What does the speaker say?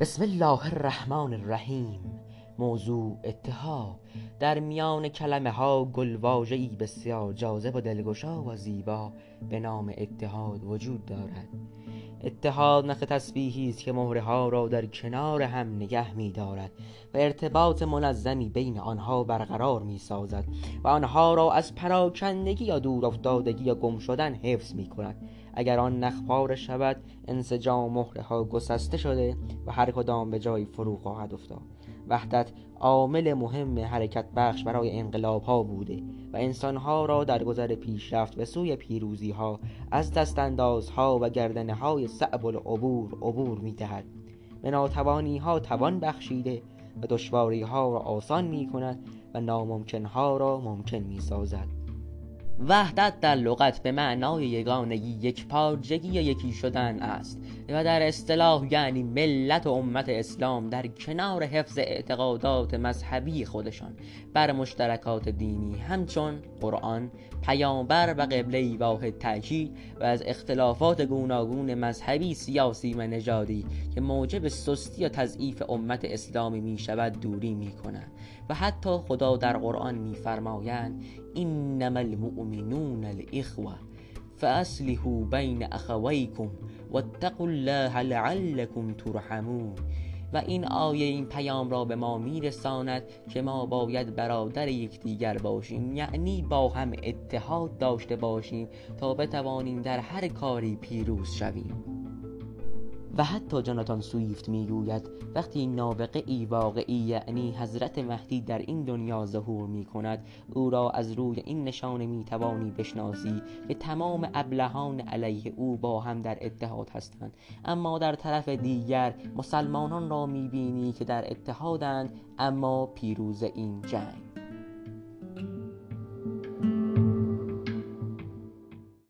بسم الله الرحمن الرحیم. موضوع اتحاد. در میان کلمه ها گل واژه ای بسیار جاذب و دلگشا و زیبا به نام اتحاد وجود دارد. اتحاد نخ تسبیحی است که مهره ها را در کنار هم نگه می دارد و ارتباط منظمی بین آنها برقرار می سازد و آنها را از پراکندگی یا دورافتادگی یا گم شدن حفظ می کند اگر آن نخ پاره شود انسجام مهره ها گسسته شده و هر کدام به جایی فرو خواهد افتاد. وحدت عامل مهم حرکت بخش برای انقلاب ها بوده و انسان ها را در گذر پیشرفت به سوی پیروزی ها از دست ها و گردنه های صعب العبور عبور می دهد به ناتوانی ها توان بخشیده و دشواری ها را آسان می کند و ناممکن ها را ممکن می سازد وحدت در لغت به معنای یگانگی یکپارچگی یا یکی شدن است و در اصطلاح یعنی ملت و امت اسلام در کنار حفظ اعتقادات مذهبی خودشان بر مشترکات دینی همچون قرآن پیامبر و قبله واحد تأکید و از اختلافات گوناگون مذهبی سیاسی و نژادی که موجب سستی و تضعیف امت اسلامی می شود دوری می کند و حتی خدا در قرآن می فرمایند انما المؤمنون الاخوه فاصلحوا بین اخویکم واتقوا الله لعلکم ترحمون. و این آیه این پیام را به ما میرساند که ما باید برادر یکدیگر باشیم یعنی با هم اتحاد داشته باشیم تا بتوانیم در هر کاری پیروز شویم. و حتی جاناتان سویفت می‌گوید وقتی نابغه ای واقعی یعنی حضرت مهدی در این دنیا ظهور می کند او را از روی این نشانه می توانی بشناسی که تمام ابلهان علیه او با هم در اتحاد هستند. اما در طرف دیگر مسلمانان را می بینی که در اتحادند اما پیروز این جنگ.